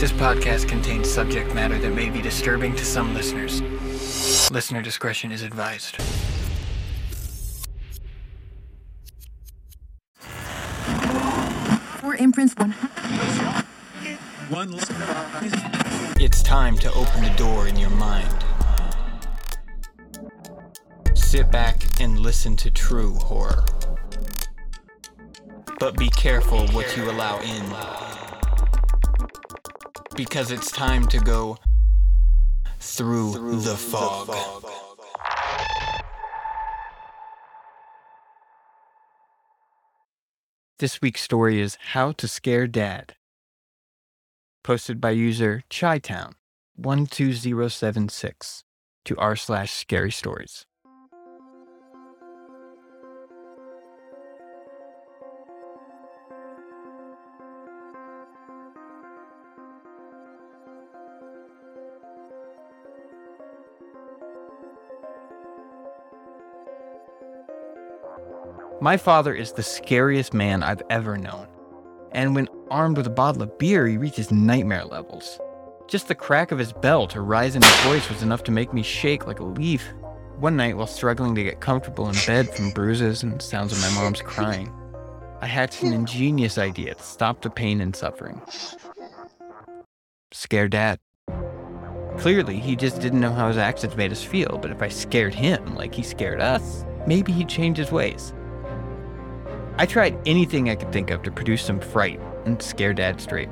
This podcast contains subject matter that may be disturbing to some listeners. Listener discretion is advised. Four imprints, one. One. It's time to open the door in your mind. Sit back and listen to true horror. But be careful what you allow in. Because it's time to go through, the, fog. This week's story is How to Scare Dad. Posted by user Chitown 12076 to r slash scary stories. My father is the scariest man I've ever known. And when armed with a bottle of beer, he reaches nightmare levels. Just the crack of his bell to rise in his voice was enough to make me shake like a leaf. One night, while struggling to get comfortable in bed from bruises and sounds of my mom's crying, I hatched an ingenious idea to stop the pain and suffering. Scare Dad. Clearly, he just didn't know how his actions made us feel, but if I scared him like he scared us, maybe he'd change his ways. I tried anything I could think of to produce some fright and scare Dad straight.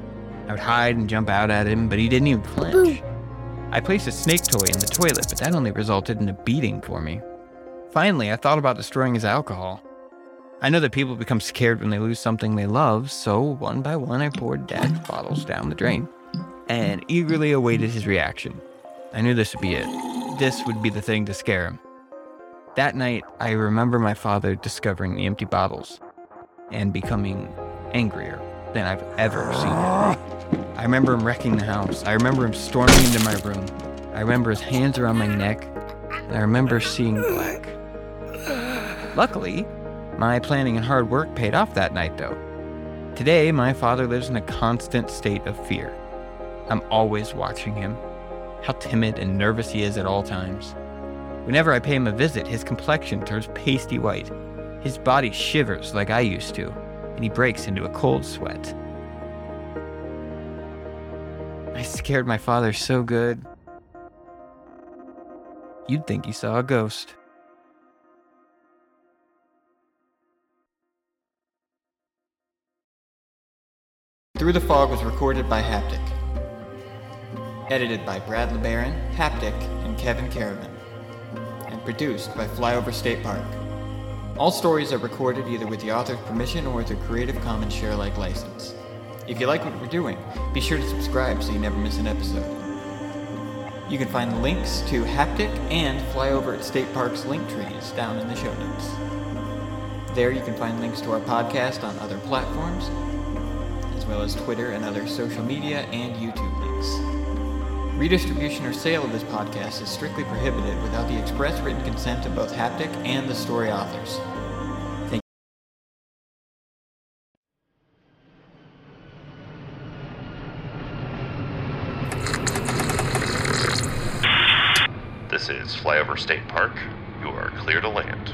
I would hide and jump out at him, but he didn't even flinch. I placed a snake toy in the toilet, but that only resulted in a beating for me. Finally, I thought about destroying his alcohol. I know that people become scared when they lose something they love, so one by one I poured Dad's bottles down the drain and eagerly awaited his reaction. I knew this would be it. This would be the thing to scare him. That night, I remember my father discovering the empty bottles and becoming angrier than I've ever seen him. I remember him wrecking the house. I remember him storming into my room. I remember his hands around my neck. And I remember seeing black. Luckily, my planning and hard work paid off that night, though. Today, my father lives in a constant state of fear. I'm always watching him, how timid and nervous he is at all times. Whenever I pay him a visit, his complexion turns pasty white. His body shivers like I used to, and he breaks into a cold sweat. I scared my father so good. You'd think he saw a ghost. Through the Fog was recorded by Haptic. Edited by Brad LeBaron, Haptic, and Kevyn Kerrivan. And produced by Flyover State Park. All stories are recorded either with the author's permission or with a Creative Commons share-alike license. If you like what we're doing, be sure to subscribe so you never miss an episode. You can find links to Haptic and Flyover at State Park's link trees down in the show notes. There you can find links to our podcast on other platforms, as well as Twitter and other social media and YouTube links. Redistribution or sale of this podcast is strictly prohibited without the express written consent of both Haptic and the story authors. This is Flyover State Park. You are clear to land.